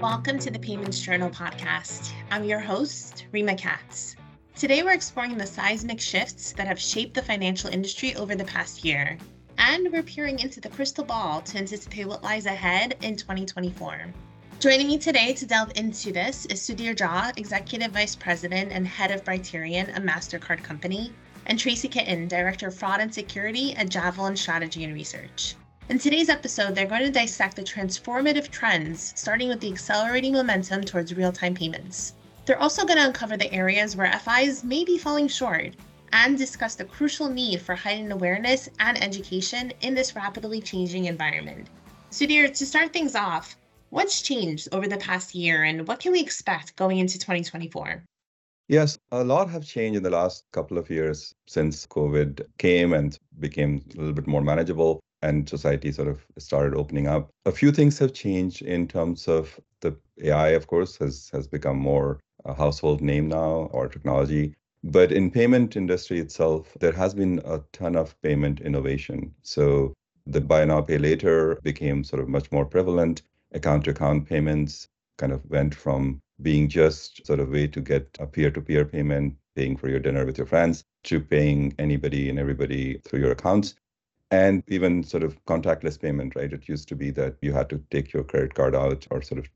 Welcome to the Payments Journal podcast. I'm your host, Rima Katz. Today, we're exploring the seismic shifts that have shaped the financial industry over the past year. And we're peering into the crystal ball to anticipate what lies ahead in 2024. Joining me today to delve into this is Sudhir Jha, Executive Vice President and Head of Brighterion, a MasterCard company, and Tracy Kitten, Director of Fraud and Security at Javelin Strategy and Research. In today's episode, they're going to dissect the transformative trends, starting with the accelerating momentum towards real time payments. They're also going to uncover the areas where FIs may be falling short and discuss the crucial need for heightened awareness and education in this rapidly changing environment. Sudhir, to start things off, what's changed over the past year and what can we expect going into 2024? Yes, a lot have changed in the last couple of years since COVID came and became a little bit more manageable and society sort of started opening up. A few things have changed in terms of the AI, of course, has has become more a household name now or technology. But in payment industry itself, there has been a ton of payment innovation. So the buy now pay later became sort of much more prevalent. Account to account payments kind of went from being just sort of way to get a peer-to-peer payment, paying for your dinner with your friends, to paying anybody and everybody through your accounts and even sort of contactless payment, right? It used to be that you had to take your credit card out or sort of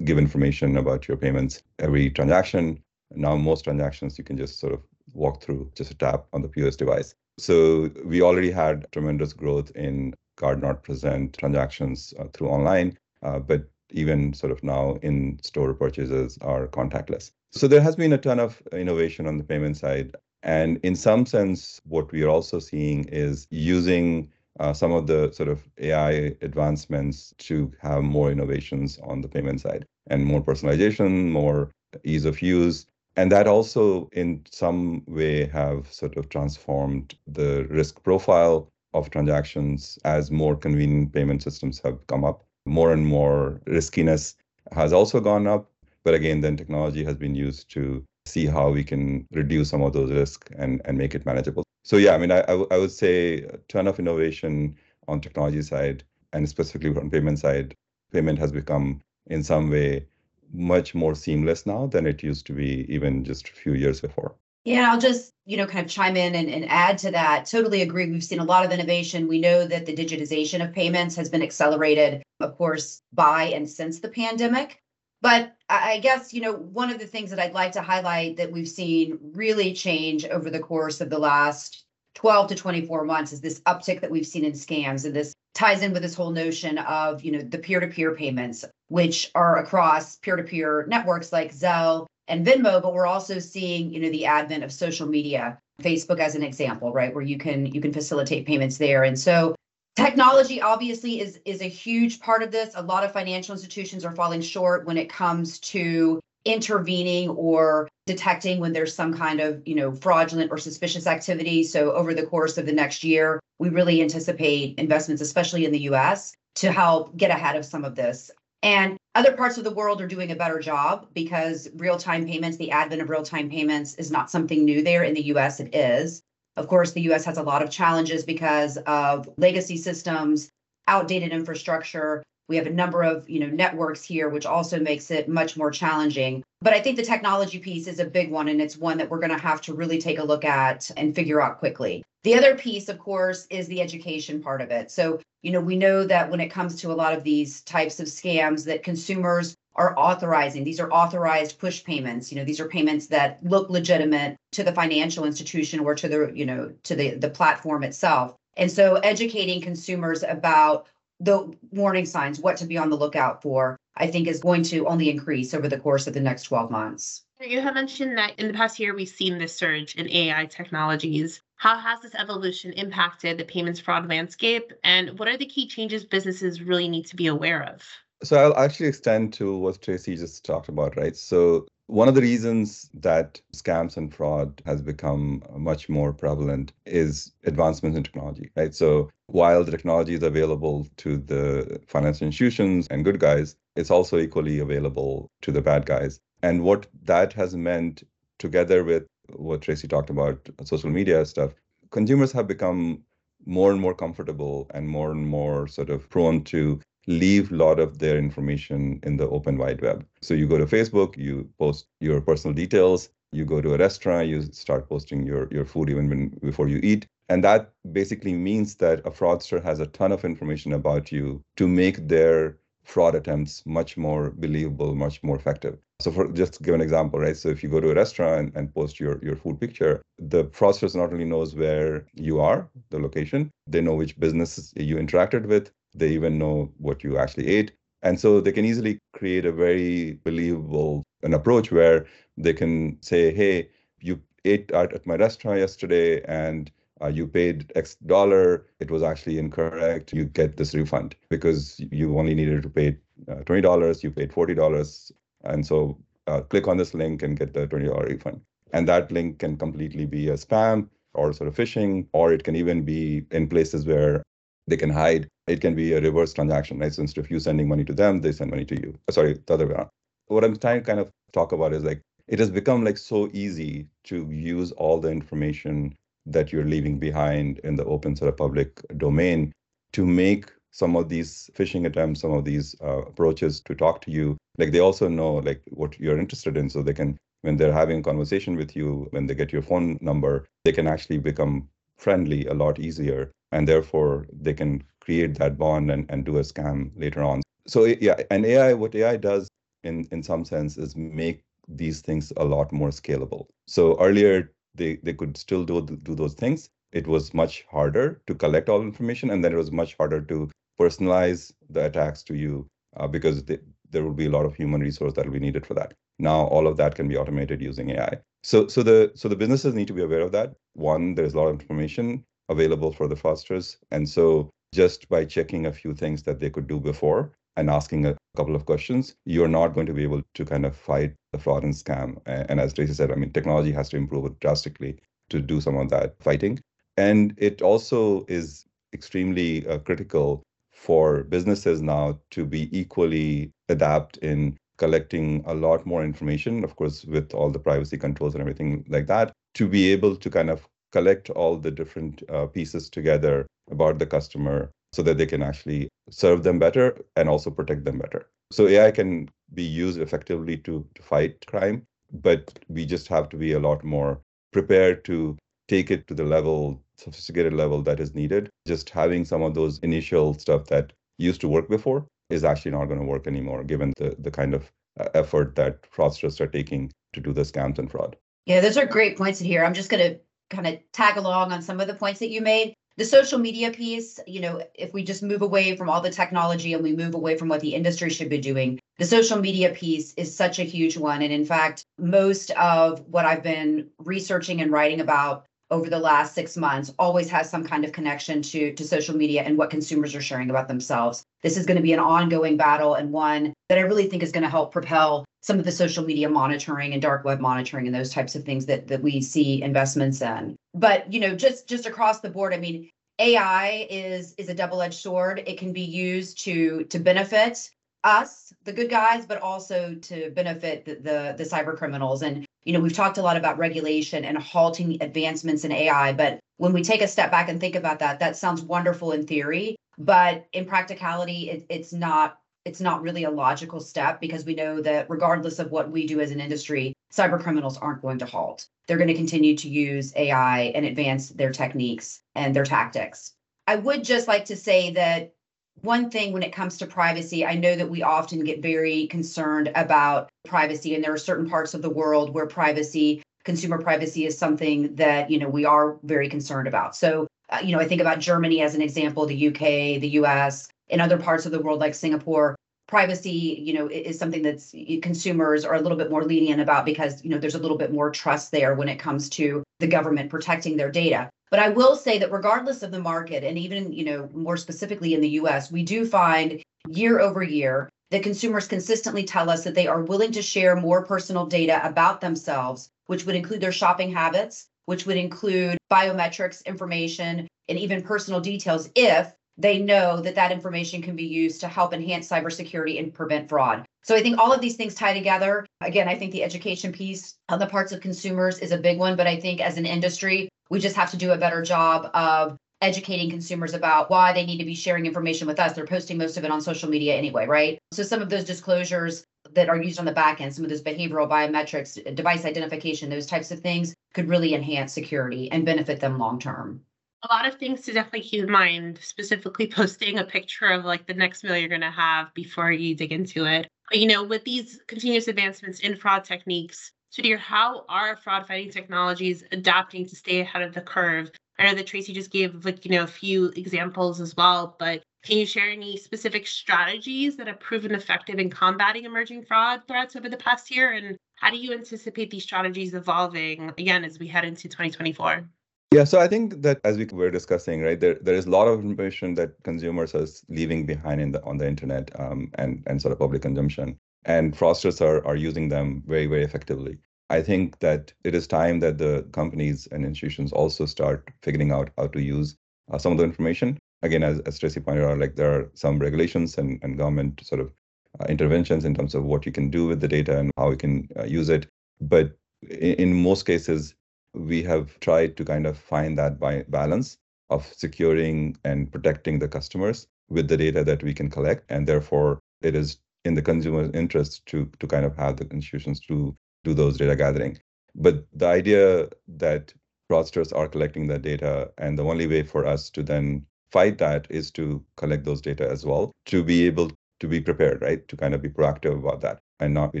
give information about your payments every transaction. Now, most transactions you can just sort of walk through, just a tap on the POS device. So we already had tremendous growth in card not present transactions uh, through online, uh, but even sort of now in store purchases are contactless. So there has been a ton of innovation on the payment side. And in some sense, what we are also seeing is using uh, some of the sort of AI advancements to have more innovations on the payment side and more personalization, more ease of use. And that also, in some way, have sort of transformed the risk profile of transactions as more convenient payment systems have come up. More and more riskiness has also gone up. But again, then technology has been used to see how we can reduce some of those risks and, and make it manageable. So yeah, I mean, I, I, w- I would say a ton of innovation on technology side and specifically on payment side. Payment has become in some way much more seamless now than it used to be even just a few years before. Yeah, I'll just, you know, kind of chime in and, and add to that. Totally agree. We've seen a lot of innovation. We know that the digitization of payments has been accelerated, of course, by and since the pandemic. But I guess, you know, one of the things that I'd like to highlight that we've seen really change over the course of the last 12 to 24 months is this uptick that we've seen in scams. And this ties in with this whole notion of, you know, the peer-to-peer payments, which are across peer-to-peer networks like Zelle and Venmo, but we're also seeing, you know, the advent of social media, Facebook as an example, right, where you can you can facilitate payments there. And so Technology obviously is is a huge part of this. A lot of financial institutions are falling short when it comes to intervening or detecting when there's some kind of you know fraudulent or suspicious activity. So over the course of the next year we really anticipate investments especially in the US to help get ahead of some of this. And other parts of the world are doing a better job because real-time payments the advent of real-time payments is not something new there in the US it is of course, the US has a lot of challenges because of legacy systems, outdated infrastructure. We have a number of, you know, networks here which also makes it much more challenging. But I think the technology piece is a big one and it's one that we're going to have to really take a look at and figure out quickly. The other piece, of course, is the education part of it. So, you know, we know that when it comes to a lot of these types of scams that consumers are authorizing. These are authorized push payments. You know, these are payments that look legitimate to the financial institution or to the, you know, to the the platform itself. And so educating consumers about the warning signs, what to be on the lookout for, I think is going to only increase over the course of the next 12 months. You have mentioned that in the past year we've seen this surge in AI technologies. How has this evolution impacted the payments fraud landscape? And what are the key changes businesses really need to be aware of? So I'll actually extend to what Tracy just talked about, right? So one of the reasons that scams and fraud has become much more prevalent is advancements in technology, right? So while the technology is available to the financial institutions and good guys, it's also equally available to the bad guys. And what that has meant, together with what Tracy talked about, social media stuff, consumers have become more and more comfortable and more and more sort of prone to leave a lot of their information in the open wide web. So you go to Facebook, you post your personal details. You go to a restaurant, you start posting your, your food even when, before you eat. And that basically means that a fraudster has a ton of information about you to make their fraud attempts much more believable, much more effective. So for just to give an example, right? So if you go to a restaurant and post your, your food picture, the fraudsters not only knows where you are, the location, they know which businesses you interacted with, they even know what you actually ate. And so they can easily create a very believable an approach where they can say, hey, you ate at, at my restaurant yesterday and uh, you paid X dollar, it was actually incorrect, you get this refund because you only needed to pay uh, $20, you paid $40. And so uh, click on this link and get the $20 refund. And that link can completely be a spam or sort of phishing, or it can even be in places where they can hide. It can be a reverse transaction, right? So instead of you sending money to them, they send money to you. Sorry, the other way around. What I'm trying to kind of talk about is like it has become like so easy to use all the information that you're leaving behind in the open sort of public domain to make some of these phishing attempts, some of these uh, approaches to talk to you. Like they also know like what you're interested in, so they can when they're having a conversation with you, when they get your phone number, they can actually become friendly a lot easier, and therefore they can create that bond and, and do a scam later on. So yeah, and AI, what AI does in in some sense is make these things a lot more scalable. So earlier they they could still do do those things. It was much harder to collect all information, and then it was much harder to personalize the attacks to you uh, because they, there will be a lot of human resource that will be needed for that. Now all of that can be automated using AI. So so the so the businesses need to be aware of that. One, there's a lot of information available for the fosters. and so just by checking a few things that they could do before and asking a couple of questions, you're not going to be able to kind of fight the fraud and scam. And as Tracy said, I mean, technology has to improve drastically to do some of that fighting. And it also is extremely uh, critical for businesses now to be equally adapt in collecting a lot more information, of course, with all the privacy controls and everything like that, to be able to kind of collect all the different uh, pieces together about the customer so that they can actually serve them better and also protect them better. So AI can be used effectively to, to fight crime, but we just have to be a lot more prepared to take it to the level, sophisticated level that is needed. Just having some of those initial stuff that used to work before is actually not going to work anymore, given the, the kind of uh, effort that fraudsters are taking to do the scams and fraud. Yeah, those are great points in here. I'm just going to kind of tag along on some of the points that you made the social media piece, you know, if we just move away from all the technology and we move away from what the industry should be doing, the social media piece is such a huge one. And in fact, most of what I've been researching and writing about over the last six months always has some kind of connection to, to social media and what consumers are sharing about themselves. This is going to be an ongoing battle and one that I really think is going to help propel some of the social media monitoring and dark web monitoring and those types of things that that we see investments in. But you know, just just across the board, I mean, AI is is a double-edged sword. It can be used to to benefit us, the good guys, but also to benefit the, the, the cyber criminals. And you know, we've talked a lot about regulation and halting advancements in AI, but when we take a step back and think about that, that sounds wonderful in theory, but in practicality, it, it's not it's not really a logical step because we know that regardless of what we do as an industry, cyber criminals aren't going to halt. They're going to continue to use AI and advance their techniques and their tactics. I would just like to say that one thing when it comes to privacy, I know that we often get very concerned about privacy, and there are certain parts of the world where privacy, consumer privacy, is something that you know we are very concerned about. So, uh, you know, I think about Germany as an example, the UK, the US, in other parts of the world like Singapore. Privacy, you know, is something that's consumers are a little bit more lenient about because you know there's a little bit more trust there when it comes to the government protecting their data. But I will say that regardless of the market, and even you know more specifically in the U.S., we do find year over year that consumers consistently tell us that they are willing to share more personal data about themselves, which would include their shopping habits, which would include biometrics information, and even personal details if they know that that information can be used to help enhance cybersecurity and prevent fraud. So I think all of these things tie together. Again, I think the education piece on the parts of consumers is a big one, but I think as an industry, we just have to do a better job of educating consumers about why they need to be sharing information with us. They're posting most of it on social media anyway, right? So some of those disclosures that are used on the back end, some of those behavioral biometrics, device identification, those types of things could really enhance security and benefit them long term. A lot of things to definitely keep in mind, specifically posting a picture of like the next meal you're going to have before you dig into it. You know, with these continuous advancements in fraud techniques, Sudhir, how are fraud fighting technologies adapting to stay ahead of the curve? I know that Tracy just gave like, you know, a few examples as well, but can you share any specific strategies that have proven effective in combating emerging fraud threats over the past year? And how do you anticipate these strategies evolving again as we head into 2024? Yeah, so I think that as we were discussing, right, there there is a lot of information that consumers are leaving behind in the on the internet um, and and sort of public consumption, and fraudsters are are using them very very effectively. I think that it is time that the companies and institutions also start figuring out how to use uh, some of the information. Again, as, as Tracy pointed out, like there are some regulations and, and government sort of uh, interventions in terms of what you can do with the data and how you can uh, use it. But in, in, most cases, we have tried to kind of find that by balance of securing and protecting the customers with the data that we can collect. And therefore, it is in the consumer's interest to, to kind of have the institutions to do those data gathering. But the idea that fraudsters are collecting that data, and the only way for us to then fight that is to collect those data as well, to be able to be prepared, right? To kind of be proactive about that and not be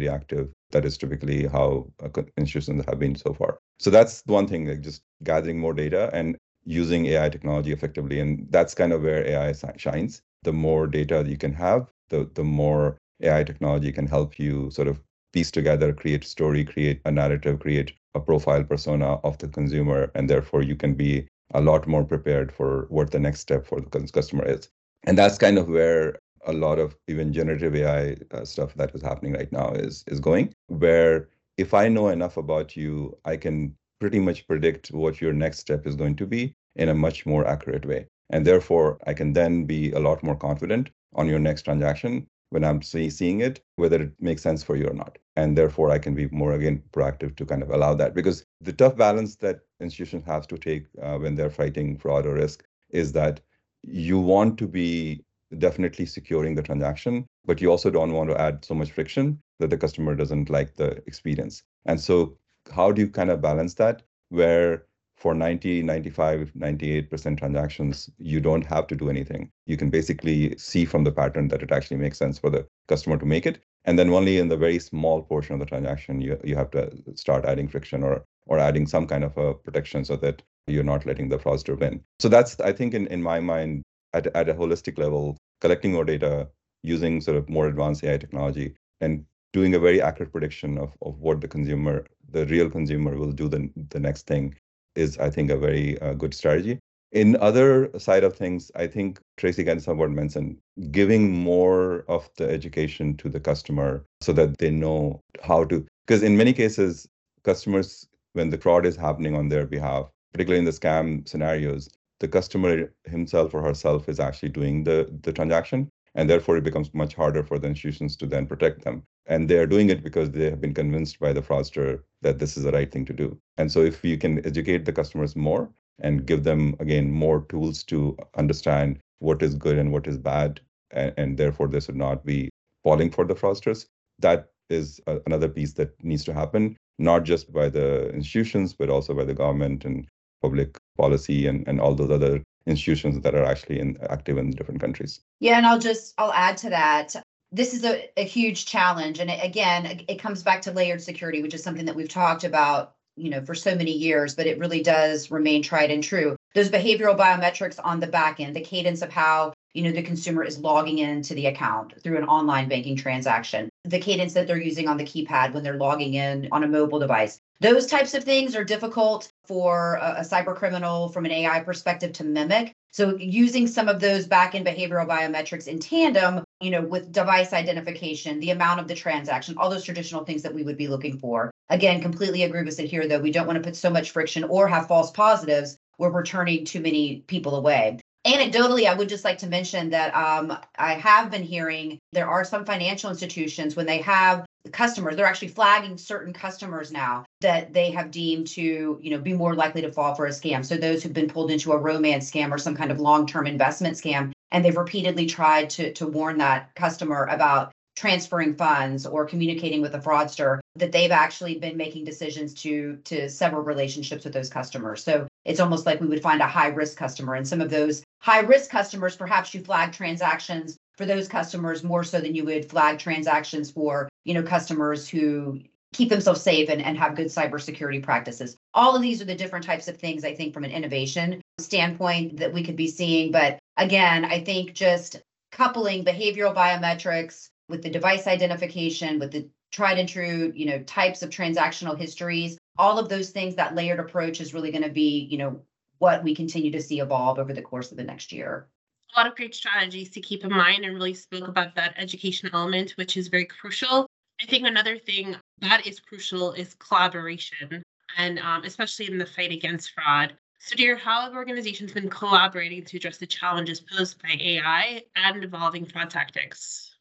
reactive. That is typically how uh, institutions have been so far. So that's one thing, like just gathering more data and using AI technology effectively. And that's kind of where AI shines. The more data you can have, the, the more AI technology can help you sort of piece together, create a story, create a narrative, create a profile persona of the consumer, and therefore you can be a lot more prepared for what the next step for the customer is. And that's kind of where a lot of even generative AI uh, stuff that is happening right now is is going. Where if I know enough about you, I can pretty much predict what your next step is going to be in a much more accurate way. And therefore, I can then be a lot more confident on your next transaction when I'm see, seeing it, whether it makes sense for you or not. And therefore, I can be more, again, proactive to kind of allow that. Because the tough balance that institutions have to take uh, when they're fighting fraud or risk is that you want to be definitely securing the transaction, but you also don't want to add so much friction that the customer doesn't like the experience. And so, how do you kind of balance that where for 90, 95, 98% transactions, you don't have to do anything. You can basically see from the pattern that it actually makes sense for the customer to make it. And then only in the very small portion of the transaction, you, you have to start adding friction or or adding some kind of a protection so that you're not letting the fraudster win. So that's, I think, in, in my mind, at, at a holistic level, collecting more data, using sort of more advanced AI technology, and doing a very accurate prediction of, of what the consumer, the real consumer, will do the, the next thing is, I think, a very uh, good strategy. In other side of things, I think Tracy again somewhat mentioned giving more of the education to the customer so that they know how to. Because in many cases, customers, when the fraud is happening on their behalf, particularly in the scam scenarios, the customer himself or herself is actually doing the, the transaction. And therefore, it becomes much harder for the institutions to then protect them. And they are doing it because they have been convinced by the fraudster that this is the right thing to do. And so, if you can educate the customers more and give them, again, more tools to understand what is good and what is bad, and, and therefore they should not be falling for the fraudsters, that is a, another piece that needs to happen, not just by the institutions, but also by the government and public policy and, and all those other institutions that are actually in, active in different countries. Yeah, and I'll just I'll add to that this is a, a huge challenge and again it comes back to layered security which is something that we've talked about you know for so many years but it really does remain tried and true those behavioral biometrics on the back end the cadence of how you know the consumer is logging into the account through an online banking transaction the cadence that they're using on the keypad when they're logging in on a mobile device those types of things are difficult for a, a cyber criminal from an ai perspective to mimic so using some of those back-end behavioral biometrics in tandem, you know, with device identification, the amount of the transaction, all those traditional things that we would be looking for. Again, completely agree with Sudhir, though. We don't want to put so much friction or have false positives where we're turning too many people away. Anecdotally, I would just like to mention that um, I have been hearing there are some financial institutions when they have customers they're actually flagging certain customers now that they have deemed to you know be more likely to fall for a scam. So those who've been pulled into a romance scam or some kind of long-term investment scam and they've repeatedly tried to to warn that customer about transferring funds or communicating with a fraudster that they've actually been making decisions to to sever relationships with those customers. So it's almost like we would find a high risk customer and some of those high risk customers perhaps you flag transactions for those customers more so than you would flag transactions for you know customers who keep themselves safe and, and have good cybersecurity practices. All of these are the different types of things i think from an innovation standpoint that we could be seeing. But again i think just coupling behavioral biometrics with the device identification, with the tried and true, you know, types of transactional histories, all of those things, that layered approach is really going to be, you know, what we continue to see evolve over the course of the next year. A lot of great strategies to keep in mind and really spoke about that education element, which is very crucial. I think another thing that is crucial is collaboration, and um, especially in the fight against fraud. Sudhir, how have organizations been collaborating to address the challenges posed by AI and evolving fraud tactics?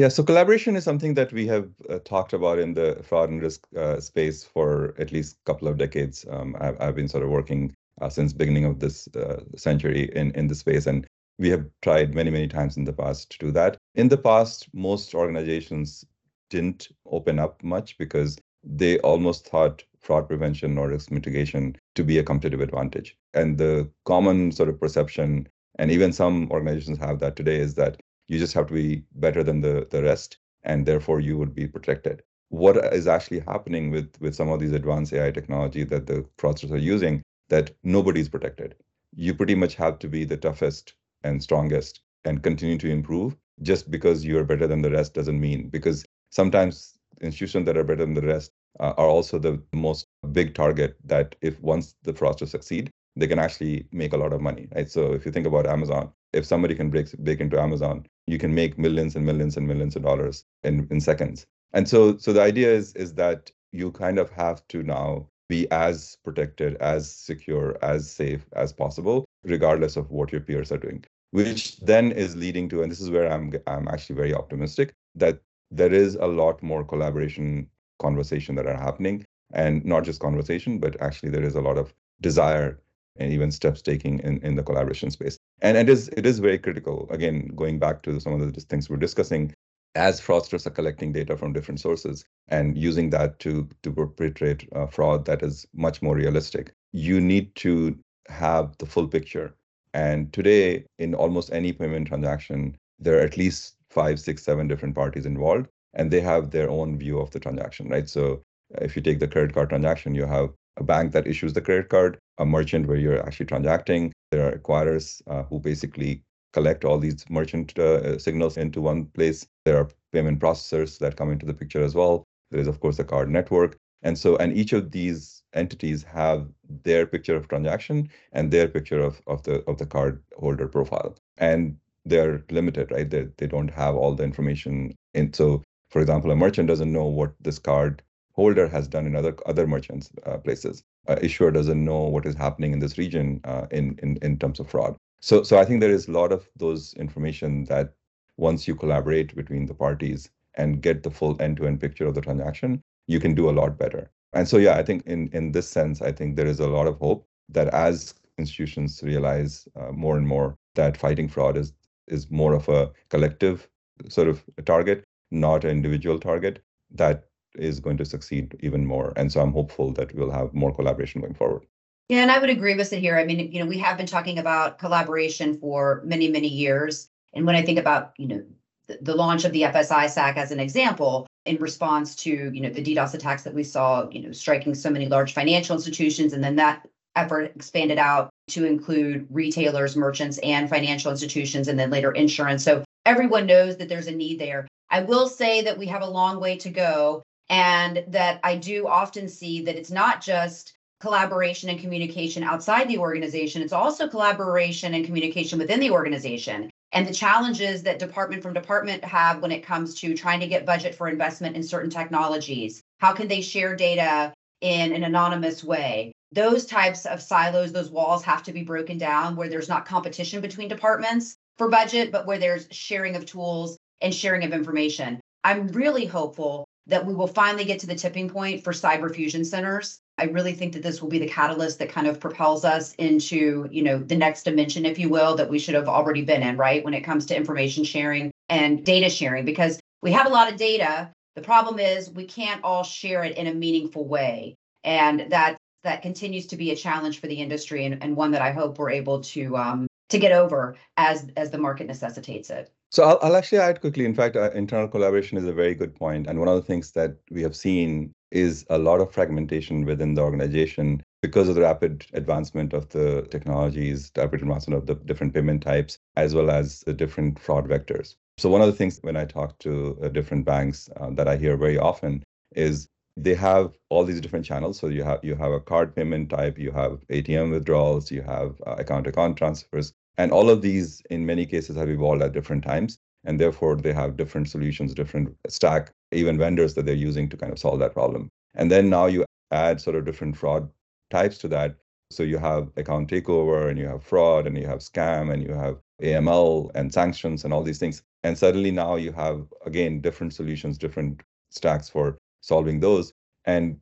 Yeah, so collaboration is something that we have uh, talked about in the fraud and risk uh, space for at least a couple of decades. Um, I've, I've, been sort of working uh, since beginning of this uh, century in, in the space, and we have tried many, many times in the past to do that. In the past, most organizations didn't open up much because they almost thought fraud prevention or risk mitigation to be a competitive advantage. And the common sort of perception, and even some organizations have that today, is that you just have to be better than the, the rest, and therefore you would be protected. What is actually happening with, with some of these advanced AI technology that the fraudsters are using that nobody's protected? You pretty much have to be the toughest and strongest and continue to improve. Just because you're better than the rest doesn't mean because sometimes institutions that are better than the rest uh, are also the most big target that if once the fraudsters succeed, they can actually make a lot of money, right? So if you think about Amazon, if somebody can break, break into Amazon, you can make millions and millions and millions of dollars in, in seconds. And so, so the idea is, is that you kind of have to now be as protected, as secure, as safe as possible, regardless of what your peers are doing. Which then is leading to, and this is where I'm I'm actually very optimistic that there is a lot more collaboration conversation that are happening, and not just conversation, but actually there is a lot of desire and even steps taking in, in the collaboration space. And it is it is very critical. Again, going back to some of the things we're discussing, as fraudsters are collecting data from different sources and using that to to perpetrate fraud that is much more realistic, you need to have the full picture. And today, in almost any payment transaction, there are at least five, six, seven different parties involved, and they have their own view of the transaction, right? So if you take the credit card transaction, you have a bank that issues the credit card, a merchant where you're actually transacting. There are acquirers uh, who basically collect all these merchant uh, signals into one place. There are payment processors that come into the picture as well. There is, of course, a card network. And so, and each of these entities have their picture of transaction and their picture of, of the of the card holder profile. And they're limited, right? They, they don't have all the information. And so, for example, a merchant doesn't know what this card holder has done in other other merchants uh, places. Uh, issuer doesn't know what is happening in this region uh, in, in in terms of fraud. So so I think there is a lot of those information that once you collaborate between the parties and get the full end-to-end picture of the transaction, you can do a lot better. And so yeah, I think in in this sense, I think there is a lot of hope that as institutions realize uh, more and more that fighting fraud is is more of a collective sort of target, not an individual target, that is going to succeed even more. And so I'm hopeful that we'll have more collaboration going forward. Yeah, and I would agree with Sudhir. I mean, you know, we have been talking about collaboration for many, many years. And when I think about, you know, the, the launch of the FS-ISAC as an example, in response to, you know, the DDoS attacks that we saw, you know, striking so many large financial institutions, and then that effort expanded out to include retailers, merchants, and financial institutions, and then later insurance. So everyone knows that there's a need there. I will say that we have a long way to go and that I do often see that it's not just collaboration and communication outside the organization, it's also collaboration and communication within the organization. And the challenges that department from department have when it comes to trying to get budget for investment in certain technologies. How can they share data in an anonymous way? Those types of silos, those walls have to be broken down where there's not competition between departments for budget, but where there's sharing of tools and sharing of information. I'm really hopeful that we will finally get to the tipping point for cyber fusion centers. I really think that this will be the catalyst that kind of propels us into, you know, the next dimension, if you will, that we should have already been in, right? When it comes to information sharing and data sharing, because we have a lot of data. The problem is we can't all share it in a meaningful way. And that that continues to be a challenge for the industry and, and one that I hope we're able to um, to get over as as the market necessitates it. So I'll, I'll actually add quickly. In fact, uh, internal collaboration is a very good point, and one of the things that we have seen is a lot of fragmentation within the organization because of the rapid advancement of the technologies, the rapid advancement of the different payment types, as well as the different fraud vectors. So one of the things when I talk to uh, different banks uh, that I hear very often is they have all these different channels. So you have you have a card payment type, you have ATM withdrawals, you have uh, account to account transfers, and all of these, in many cases, have evolved at different times. And therefore, they have different solutions, different stack, even vendors that they're using to kind of solve that problem. And then now you add sort of different fraud types to that. So you have account takeover, and you have fraud, and you have scam, and you have AML and sanctions, and all these things. And suddenly now you have, again, different solutions, different stacks for solving those. And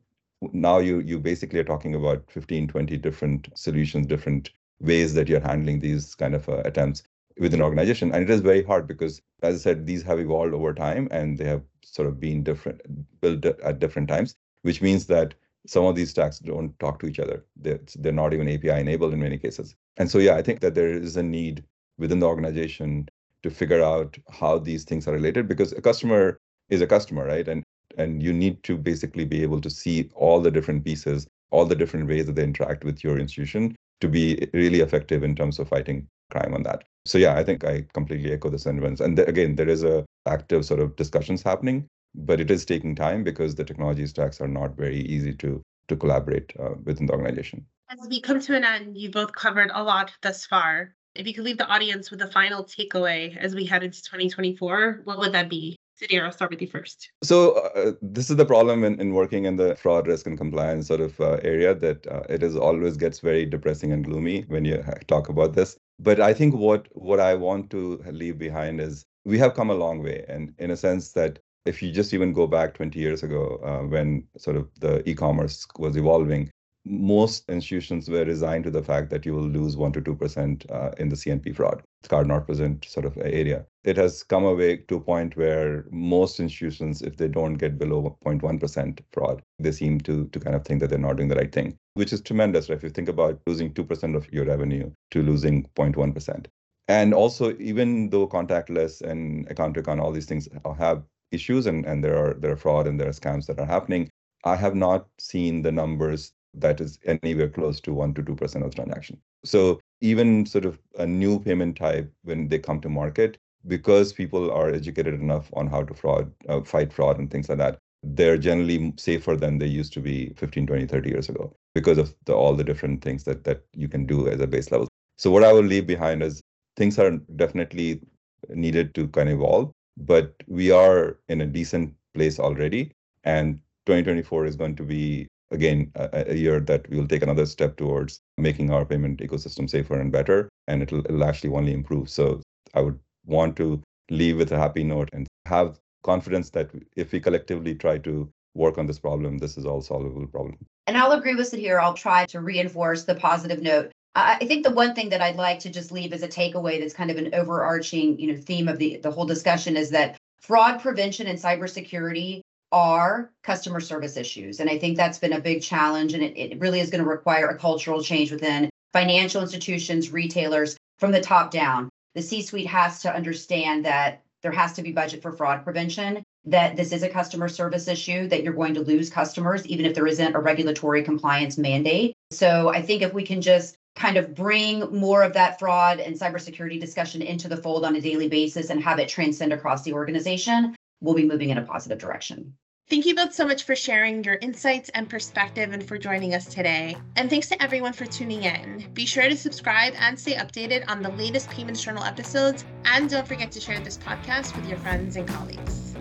now you you basically are talking about 15 20 different solutions different ways that you're handling these kind of uh, attempts within an organization. And it is very hard because, as I said, these have evolved over time and they have sort of been different, built at different times, which means that some of these stacks don't talk to each other. They're, they're not even API enabled in many cases. And so, yeah, I think that there is a need within the organization to figure out how these things are related because a customer is a customer, right? And and you need to basically be able to see all the different pieces, all the different ways that they interact with your institution to be really effective in terms of fighting crime on that. So yeah, I think I completely echo the sentiments. And th- again, there is a active sort of discussions happening, but it is taking time because the technology stacks are not very easy to to collaborate uh, within the organization. As we come to an end, you both covered a lot thus far. If you could leave the audience with a final takeaway as we head into 2024, what would that be? Sudhir, I'll start with you first. So uh, this is the problem in, in working in the fraud risk and compliance sort of uh, area that uh, it is always gets very depressing and gloomy when you talk about this. But I think what what I want to leave behind is we have come a long way, and in a sense that if you just even go back 20 years ago uh, when sort of the e-commerce was evolving most institutions were resigned to the fact that you will lose 1 to 2% uh, in the CNP fraud, card not present sort of area. It has come away to a point where most institutions, if they don't get below 0.1% fraud, they seem to, to kind of think that they're not doing the right thing, which is tremendous. Right? If you think about losing 2% of your revenue to losing 0.1%. And also, even though contactless and account to account, all these things have issues and, and there are there are fraud and there are scams that are happening, I have not seen the numbers that is anywhere close to 1 to 2% of transaction. So even sort of a new payment type when they come to market, because people are educated enough on how to fraud, uh, fight fraud and things like that, they're generally safer than they used to be 15, 20, 30 years ago because of the, all the different things that, that you can do as a base level. So what I will leave behind is things are definitely needed to kind of evolve, but we are in a decent place already. And 2024 is going to be again a, a, year that we will take another step towards making our payment ecosystem safer and better and it'll, it'll actually only improve. So i would want to leave with a happy note and have confidence that if we collectively try to work on this problem this is all solvable problem. And i'll agree with Sudhir i'll try to reinforce the positive note. I think the one thing that I'd like to just leave as a takeaway that's kind of an overarching, you know, theme of the, the whole discussion is that fraud prevention and cybersecurity are customer service issues. And I think that's been a big challenge. And it, it really is going to require a cultural change within financial institutions, retailers from the top down. The C suite has to understand that there has to be budget for fraud prevention, that this is a customer service issue, that you're going to lose customers, even if there isn't a regulatory compliance mandate. So I think if we can just kind of bring more of that fraud and cybersecurity discussion into the fold on a daily basis and have it transcend across the organization, we'll be moving in a positive direction. Thank you both so much for sharing your insights and perspective and for joining us today. And thanks to everyone for tuning in. Be sure to subscribe and stay updated on the latest Payments Journal episodes. And don't forget to share this podcast with your friends and colleagues.